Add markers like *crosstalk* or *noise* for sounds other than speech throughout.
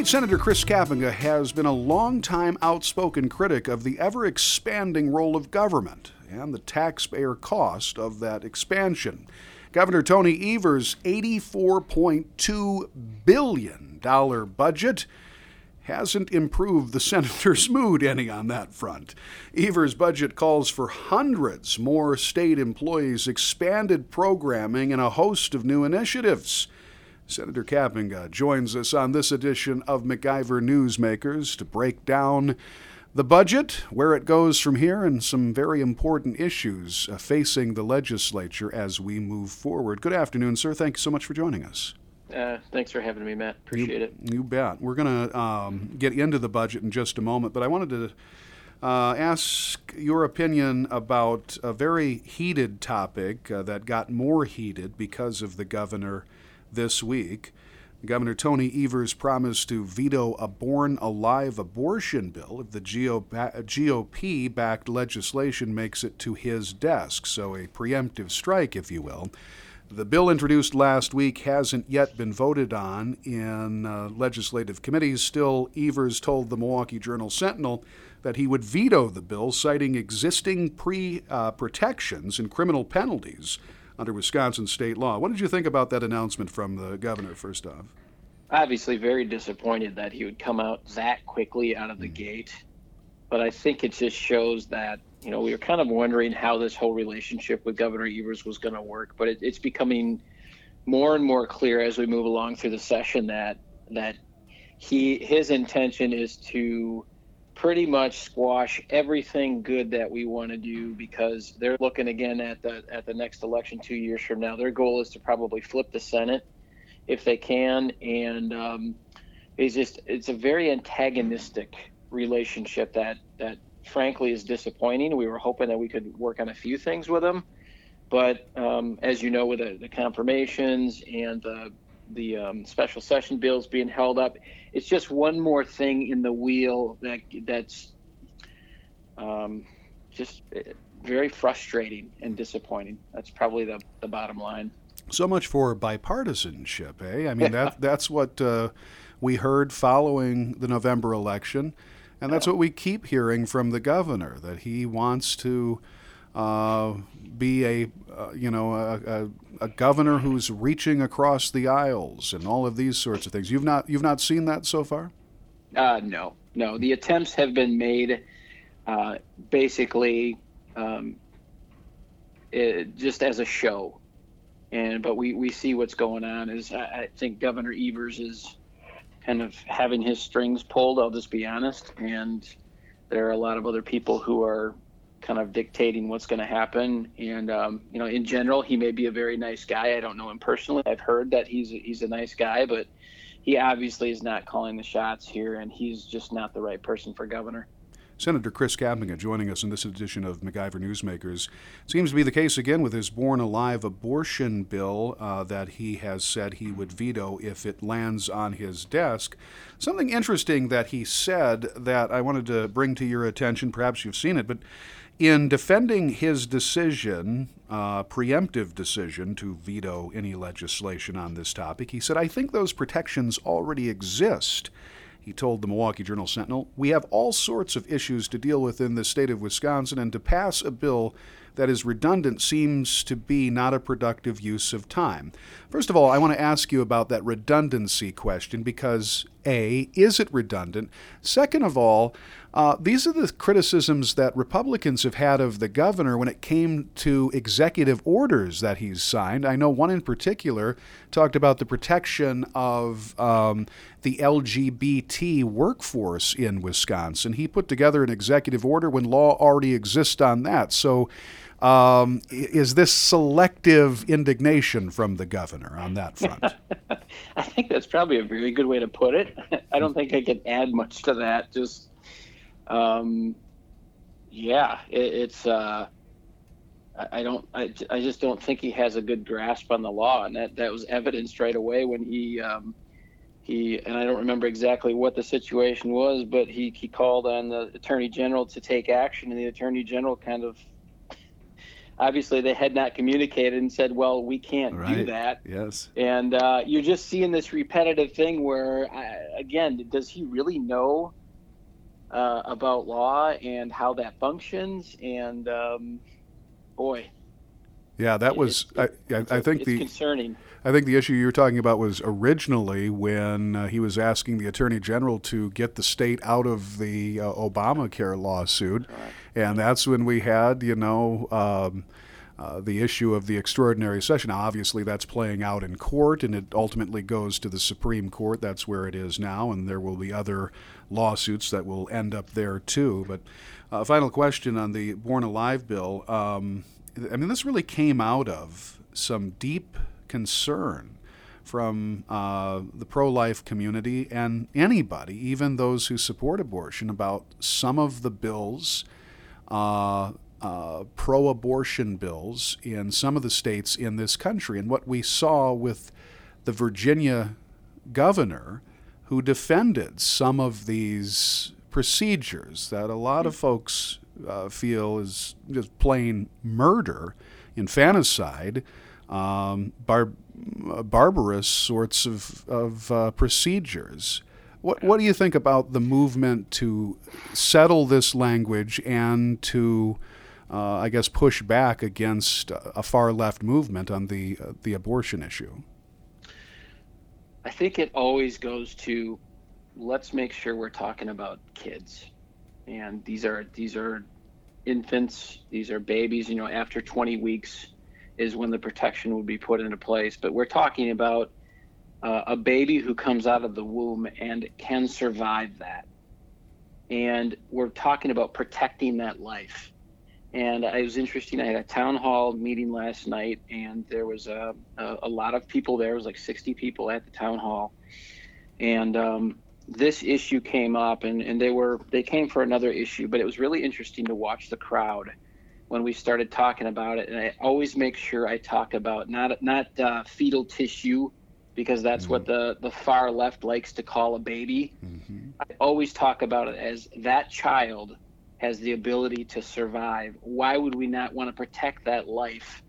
State Senator Chris Kapenga has been a long-time outspoken critic of the ever expanding role of government and the taxpayer cost of that expansion. Governor Tony Evers' $84.2 billion budget hasn't improved the *laughs* senator's mood any on that front. Evers' budget calls for hundreds more state employees, expanded programming, and a host of new initiatives. Senator Kapenga joins us on this edition of MacIver Newsmakers to break down the budget, where it goes from here, and some very important issues uh, facing the legislature as we move forward. Good afternoon, sir. Thank you so much for joining us. Uh, thanks for having me, Matt. Appreciate you, it. You bet. We're going to um, get into the budget in just a moment, but I wanted to uh, ask your opinion about a very heated topic uh, that got more heated because of the governor this week. Governor Tony Evers promised to veto a born alive abortion bill if the GOP backed legislation makes it to his desk, so a preemptive strike, if you will. The bill introduced last week hasn't yet been voted on in uh, legislative committees. Still, Evers told the Milwaukee Journal Sentinel that he would veto the bill, citing existing pre uh, protections and criminal penalties under Wisconsin state law. What did you think about that announcement from the governor, first off? Obviously, very disappointed that he would come out that quickly out of the mm. gate. But I think it just shows that you know, we were kind of wondering how this whole relationship with Governor Evers was going to work, but it, it's becoming more and more clear as we move along through the session that that he his intention is to pretty much squash everything good that we want to do because they're looking again at the at the next election two years from now. Their goal is to probably flip the Senate if they can, and um, it's just it's a very antagonistic relationship that that frankly is disappointing. We were hoping that we could work on a few things with them, but um, as you know, with the, the confirmations and the the um, special session bills being held up, it's just one more thing in the wheel that that's um, just eh, very frustrating and disappointing. That's probably the, the bottom line. So much for bipartisanship, eh? I mean, that that's what uh, we heard following the November election. And that's what we keep hearing from the governor that he wants to uh, be a uh, you know a, a, a, governor who's reaching across the aisles and all of these sorts of things. You've not you've not seen that so far. Uh, no, no. The attempts have been made, uh, basically, um, it, just as a show, and but we we see what's going on. Is I, I think Governor Evers is kind of having his strings pulled. I'll just be honest. And there are a lot of other people who are kind of dictating what's going to happen. And um, you know, in general, he may be a very nice guy. I don't know him personally. I've heard that he's he's a nice guy, but he obviously is not calling the shots here, and he's just not the right person for governor. Senator Chris Kapenga joining us in this edition of MacIver Newsmakers. Seems to be the case again with his born alive abortion bill uh, that he has said he would veto if it lands on his desk. Something interesting that he said that I wanted to bring to your attention, perhaps you've seen it, but in defending his decision, uh, preemptive decision to veto any legislation on this topic, he said, I think those protections already exist. He told the Milwaukee Journal Sentinel, We have all sorts of issues to deal with in the state of Wisconsin, and to pass a bill that is redundant seems to be not a productive use of time. First of all, I want to ask you about that redundancy question because A, is it redundant? Second of all, uh, these are the criticisms that Republicans have had of the governor when it came to executive orders that he's signed. I know one in particular talked about the protection of um, the LGBT workforce in Wisconsin. He put together an executive order when law already exists on that. So, um, is this selective indignation from the governor on that front? *laughs* I think that's probably a very good way to put it. *laughs* I don't think I can add much to that. Just, um, yeah, it, it's. Uh, I don't. I, I just don't think he has a good grasp on the law, and that that was evidenced right away when he. Um, he and I don't remember exactly what the situation was, but he, he called on the attorney general to take action, and the attorney general kind of obviously they had not communicated and said, "Well, we can't right. do that." Yes. And uh, you're just seeing this repetitive thing where, uh, again, does he really know uh, about law and how that functions? And um, boy, yeah, that was. I, I, think the concerning. I think the issue you were talking about was originally when uh, he was asking the attorney general to get the state out of the uh, Obamacare lawsuit, Correct. and that's when we had, you know. Um, uh, the issue of the extraordinary session. Obviously, that's playing out in court, and it ultimately goes to the Supreme Court. That's where it is now, and there will be other lawsuits that will end up there too. But, uh, final question on the Born Alive bill. Um, I mean, this really came out of some deep concern from uh, the pro life community and anybody, even those who support abortion, about some of the bills. Uh, uh, pro abortion bills in some of the states in this country. And what we saw with the Virginia governor who defended some of these procedures that a lot of folks uh, feel is just plain murder, infanticide, um, bar- barbarous sorts of, of uh, procedures. What, what do you think about the movement to settle this language and to uh, I guess, push back against a far left movement on the uh, the abortion issue? I think it always goes to let's make sure we're talking about kids, and these are these are infants, these are babies. You know, after 20 weeks is when the protection would be put into place. But we're talking about uh, a baby who comes out of the womb and can survive that. And we're talking about protecting that life and it was interesting. I had a town hall meeting last night, and there was a, a, a lot of people there. It was like 60 people at the town hall, and um, this issue came up, and, and they were they came for another issue, but it was really interesting to watch the crowd when we started talking about it. And I always make sure I talk about not not uh, fetal tissue because that's mm-hmm. what the the far left likes to call a baby. Mm-hmm. I always talk about it as that child has the ability to survive. Why would we not want to protect that life?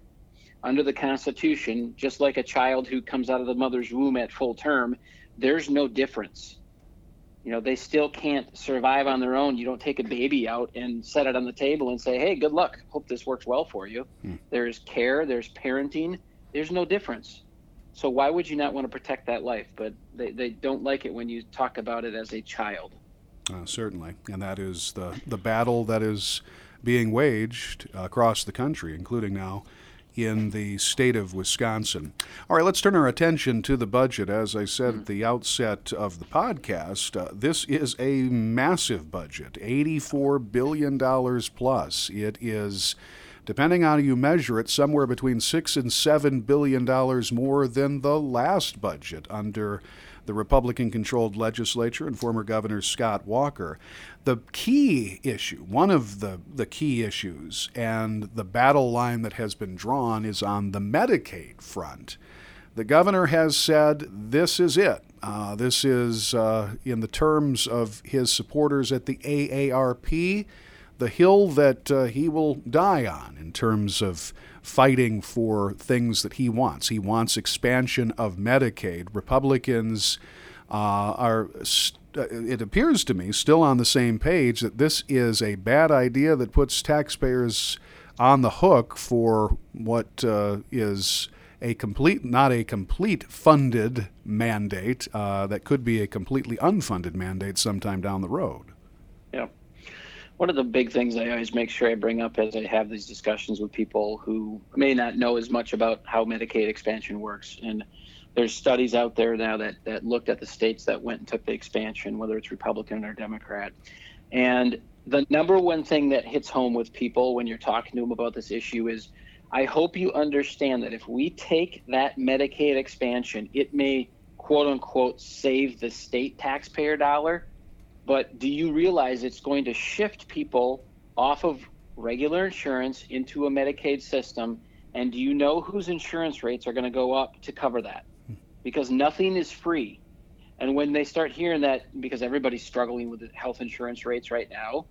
Under the Constitution, just like a child who comes out of the mother's womb at full term, there's no difference. You know, they still can't survive on their own. You don't take a baby out and set it on the table and say, hey, good luck. Hope this works well for you. Hmm. There's care, there's parenting, there's no difference. So why would you not want to protect that life? But they, they don't like it when you talk about it as a child. Uh, certainly, and that is the the battle that is being waged across the country, including now in the state of Wisconsin. All right, let's turn our attention to the budget. As I said at the outset of the podcast, uh, this is a massive budget $84 billion plus. It is, depending on how you measure it, somewhere between 6 and $7 billion more than the last budget under the Republican controlled legislature and former Governor Scott Walker. The key issue, one of the, the key issues, and the battle line that has been drawn is on the Medicaid front. The governor has said this is it. Uh, this is, uh, in the terms of his supporters at the AARP, the hill that uh, he will die on in terms of fighting for things that he wants. He wants expansion of Medicaid. Republicans uh, are, st- uh, it appears to me, still on the same page that this is a bad idea that puts taxpayers on the hook for what uh, is a complete, not a complete funded mandate uh, that could be a completely unfunded mandate sometime down the road. One of the big things I always make sure I bring up as I have these discussions with people who may not know as much about how Medicaid expansion works. And there's studies out there now that, that looked at the states that went and took the expansion, whether it's Republican or Democrat. And the number one thing that hits home with people when you're talking to them about this issue is I hope you understand that if we take that Medicaid expansion, it may quote unquote save the state taxpayer dollar but do you realize it's going to shift people off of regular insurance into a Medicaid system? And do you know whose insurance rates are going to go up to cover that? Because nothing is free. And when they start hearing that, because everybody's struggling with health insurance rates right now,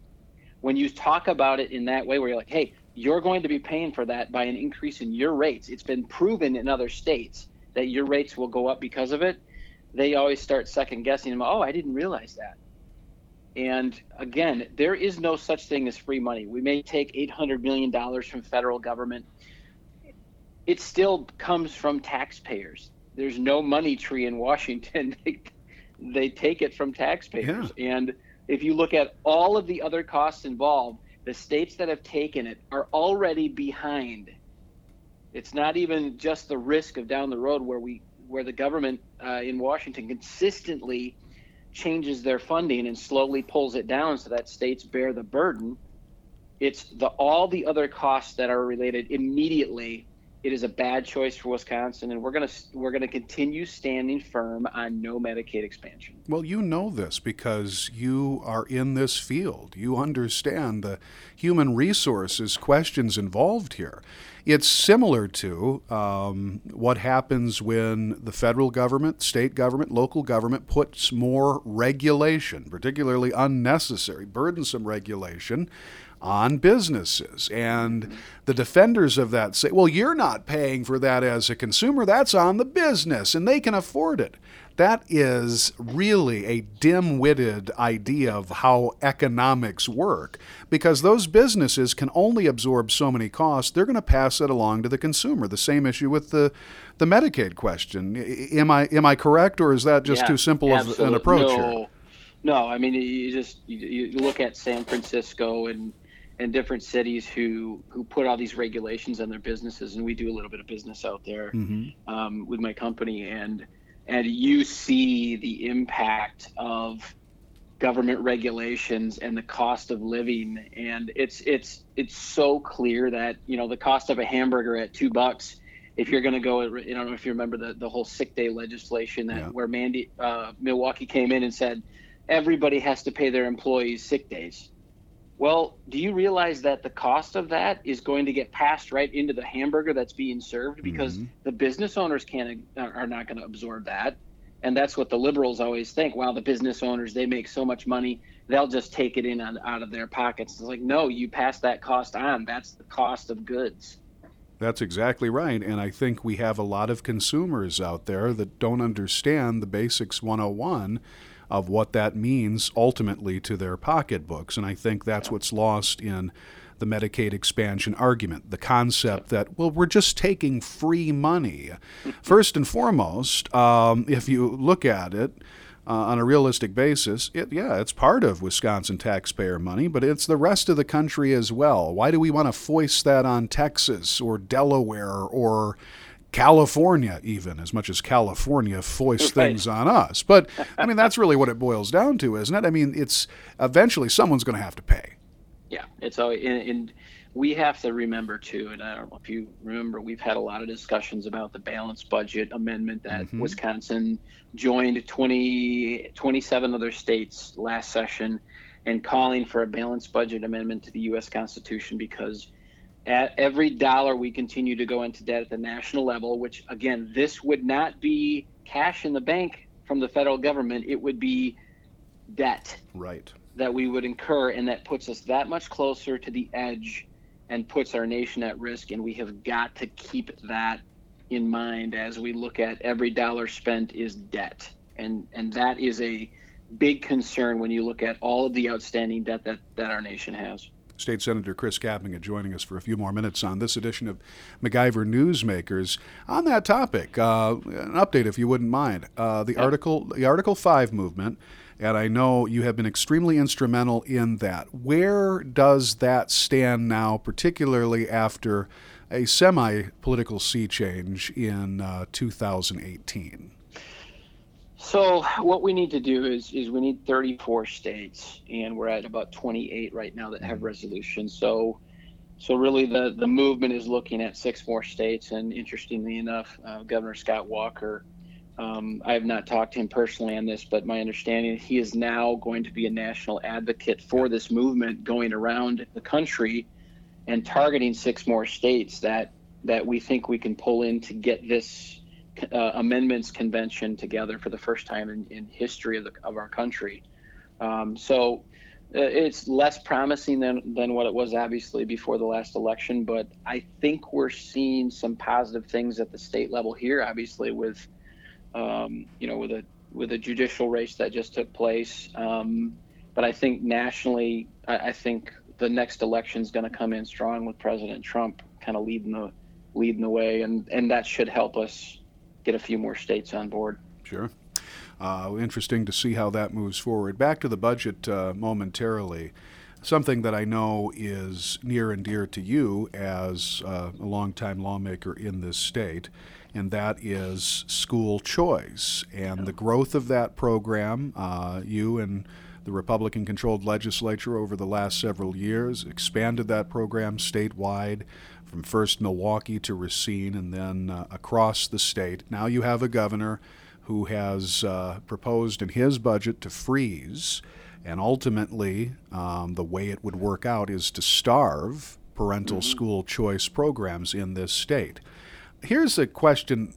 when you talk about it in that way, where you're like, hey, you're going to be paying for that by an increase in your rates. It's been proven in other states that your rates will go up because of it. They always start second guessing them. Oh, I didn't realize that. And again, there is no such thing as free money. We may take $800 million from federal government. It still comes from taxpayers. There's no money tree in Washington. *laughs* they, they take it from taxpayers. Yeah. And if you look at all of the other costs involved, the states that have taken it are already behind. It's not even just the risk of down the road where we where the government uh, in Washington consistently changes their funding and slowly pulls it down so that states bear the burden. It's the all the other costs that are related immediately it is a bad choice for Wisconsin, and we're going to we're to continue standing firm on no Medicaid expansion. Well, you know this because you are in this field. You understand the human resources questions involved here. It's similar to um, what happens when the federal government, state government, local government puts more regulation, particularly unnecessary, burdensome regulation on businesses. And the defenders of that say, well, you're not paying for that as a consumer, that's on the business, and they can afford it. That is really a dim witted idea of how economics work because those businesses can only absorb so many costs. They're going to pass it along to the consumer. The same issue with the, the Medicaid question. Am I, am I correct, or is that just yeah, too simple of an approach no. here? No, I mean you just you, you, look at San Francisco and and different cities who who put all these regulations on their businesses, and we do a little bit of business out there mm-hmm. um, with my company, and and you see the impact of government regulations and the cost of living, and it's it's it's so clear that you know the cost of a hamburger at two bucks. If you're going to go, I don't know if you remember the, the whole sick day legislation that yeah. where Mandy uh, Milwaukee came in and said everybody has to pay their employees sick days well, do you realize that the cost of that is going to get passed right into the hamburger that's being served because mm-hmm. the business owners can't are not going to absorb that, and that's what the liberals always think. Wow, the business owners they make so much money, they'll just take it in on, out of their pockets. It's like no, you pass that cost on. That's the cost of goods. That's exactly right. And I think we have a lot of consumers out there that don't understand the basics 101 of what that means ultimately to their pocketbooks. And I think that's what's lost in the Medicaid expansion argument the concept that, well, we're just taking free money. *laughs* First and foremost, um, if you look at it, uh, on a realistic basis, it, yeah, it's part of Wisconsin taxpayer money, but it's the rest of the country as well. Why do we want to foist that on Texas or Delaware or California, even as much as California foists right. things on us. But I mean, that's really what it boils down to, isn't it? I mean, it's eventually someone's going to have to pay. Yeah, it's all, and, and we have to remember too, and I don't know if you remember, we've had a lot of discussions about the balanced budget amendment that mm-hmm. Wisconsin joined 20, 27 other states last session and calling for a balanced budget amendment to the U.S. Constitution because at every dollar we continue to go into debt at the national level, which again, this would not be cash in the bank from the federal government, it would be debt. Right. That we would incur, and that puts us that much closer to the edge and puts our nation at risk. And we have got to keep that in mind as we look at every dollar spent is debt. And and that is a big concern when you look at all of the outstanding debt that, that our nation has. State Senator Chris Kapenga joining us for a few more minutes on this edition of MacIver Newsmakers. On that topic, uh, an update, if you wouldn't mind. Uh, the article, the Article Five movement, and I know you have been extremely instrumental in that. Where does that stand now, particularly after a semi-political sea change in uh, 2018? So what we need to do is is we need 34 states, and we're at about 28 right now that have mm-hmm. resolutions. So so really the the movement is looking at six more states, and interestingly enough, uh, Governor Scott Walker. Um, I have not talked to him personally on this, but my understanding is he is now going to be a national advocate for this movement, going around the country and targeting six more states that that we think we can pull in to get this uh, amendments convention together for the first time in, in history of, the, of our country. Um, so Uh, it's less promising than, than what it was obviously before the last election, but I think we're seeing some positive things at the state level here, obviously with, um, you know, with a with a judicial race that just took place. Um, but I think nationally, I, I think the next election is going to come in strong with President Trump kind of leading the leading the way, and and that should help us get a few more states on board. Sure. Uh, interesting to see how that moves forward. Back to the budget uh, momentarily. Something that I know is near and dear to you as uh, a longtime lawmaker in this state, and that is school choice and the growth of that program. Uh, you and the Republican controlled legislature over the last several years expanded that program statewide from first Milwaukee to Racine and then uh, across the state. Now you have a governor who has uh, proposed in his budget to freeze, and ultimately, um, the way it would work out is to starve parental mm-hmm. school choice programs in this state. Here's a question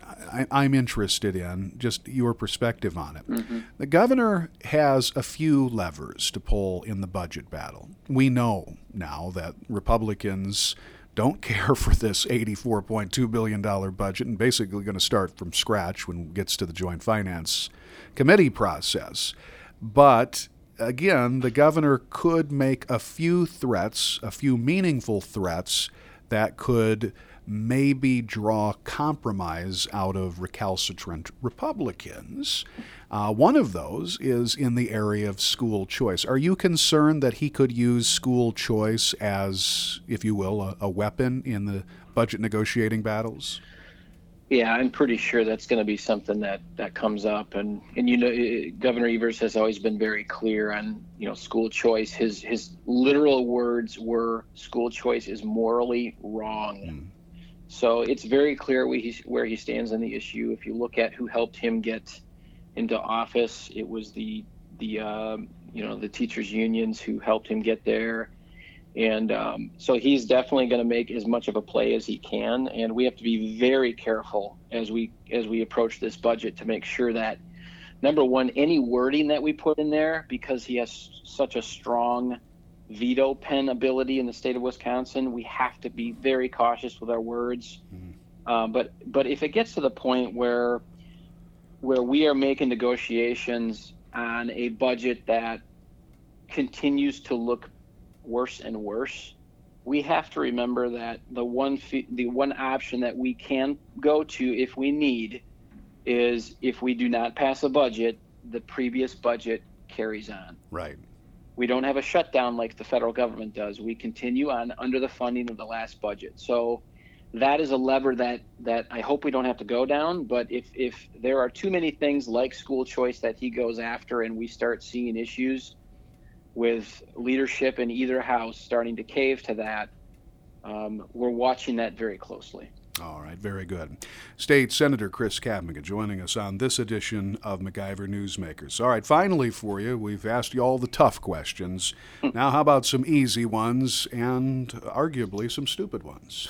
I, am interested in, just your perspective on it. Mm-hmm. The governor has a few levers to pull in the budget battle. We know now that Republicans don't care *laughs* for this $84.2 billion budget and basically going to start from scratch when it gets to the Joint Finance Committee process. But again, the governor could make a few threats, a few meaningful threats that could maybe draw compromise out of recalcitrant Republicans. Uh, one of those is in the area of school choice. Are you concerned that he could use school choice as, if you will, a, a weapon in the budget negotiating battles? Yeah, I'm pretty sure that's going to be something that that comes up, and and you know, Governor Evers has always been very clear on you know school choice. His his literal words were school choice is morally wrong. Mm. So it's very clear where he, where he stands on the issue. If you look at who helped him get into office, it was the the um, you know the teachers unions who helped him get there, and um, so he's definitely going to make as much of a play as he can. And we have to be very careful as we as we approach this budget to make sure that number one, any wording that we put in there, because he has such a strong veto pen ability in the state of Wisconsin, we have to be very cautious with our words. Mm-hmm. Um, but but if it gets to the point where where we are making negotiations on a budget that continues to look worse and worse, we have to remember that the one the one option that we can go to if we need is if we do not pass a budget, the previous budget carries on. Right. We don't have a shutdown like the federal government does. We continue on under the funding of the last budget. So that is a lever that that I hope we don't have to go down. But if if there are too many things like school choice that he goes after, and we start seeing issues with leadership in either house starting to cave to that, um, we're watching that very closely. All right, very good. State Senator Chris Kapenga joining us on this edition of MacIver Newsmakers. All right, finally for you, we've asked you all the tough questions. now, how about some easy ones and arguably some stupid ones?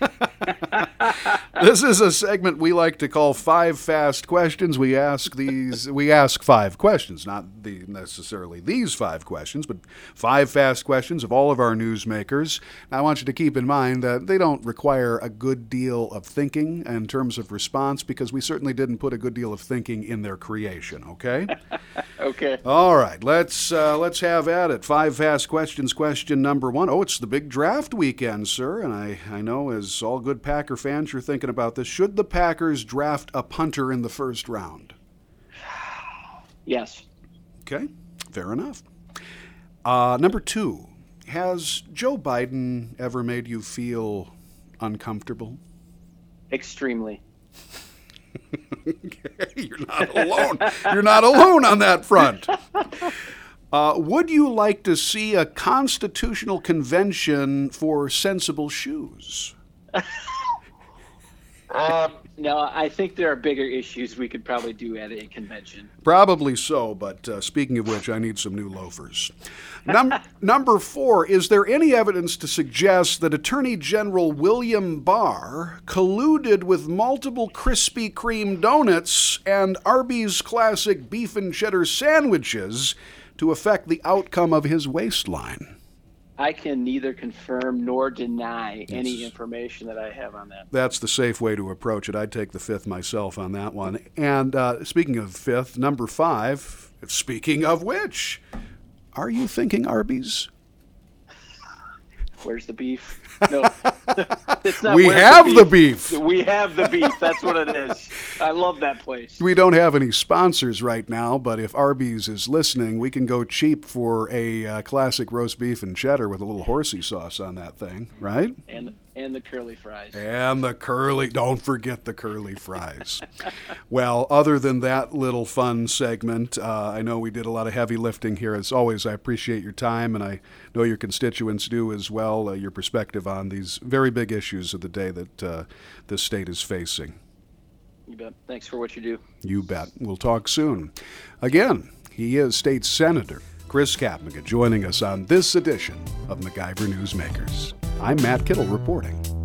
*laughs* this is a segment we like to call five fast questions. We ask these we ask five questions, not the necessarily these five questions, but five fast questions of all of our newsmakers. I want you to keep in mind that they don't require a good deal of thinking in terms of response because we certainly didn't put a good deal of thinking in their creation, okay? *laughs* okay. All right, let's uh, let's have at it. Five fast questions. Question number 1. Oh, it's the big draft weekend, sir, and I I know as as all good Packer fans, you're thinking about this. Should the Packers draft a punter in the first round? Yes. Okay, fair enough. Uh, number two, has Joe Biden ever made you feel uncomfortable? Extremely. *laughs* okay, you're not alone. you're not alone on that front. Uh, would you like to see a constitutional convention for sensible shoes? Um, no, I think there are bigger issues we could probably do at a convention. Probably so, but uh, speaking of which, I need some new loafers. Num- *laughs* number four, is there any evidence to suggest that Attorney General William Barr colluded with multiple Krispy Kreme donuts and Arby's classic beef and cheddar sandwiches to affect the outcome of his waistline? I can neither confirm nor deny yes. any information that I have on that. That's the safe way to approach it. I'd take the fifth myself on that one. And uh, speaking of fifth, number five, speaking of which, are you thinking Arby's? Where's the beef? *laughs* No, it's not. We have the beef. the beef. We have the beef. That's what it is. I love that place. We don't have any sponsors right now, but if Arby's is listening, we can go cheap for a uh, classic roast beef and cheddar with a little horsey sauce on that thing, right? And and the curly fries. And the curly, don't forget the curly fries. *laughs* well, other than that little fun segment, uh, I know we did a lot of heavy lifting here. As always, I appreciate your time, and I know your constituents do as well, uh, your perspective on these very big issues of the day that uh, this state is facing. You bet. Thanks for what you do. You bet. We'll talk soon. Again, he is State Senator Chris Kapenga joining us on this edition of MacIver Newsmakers. I'm Matt Kittle reporting.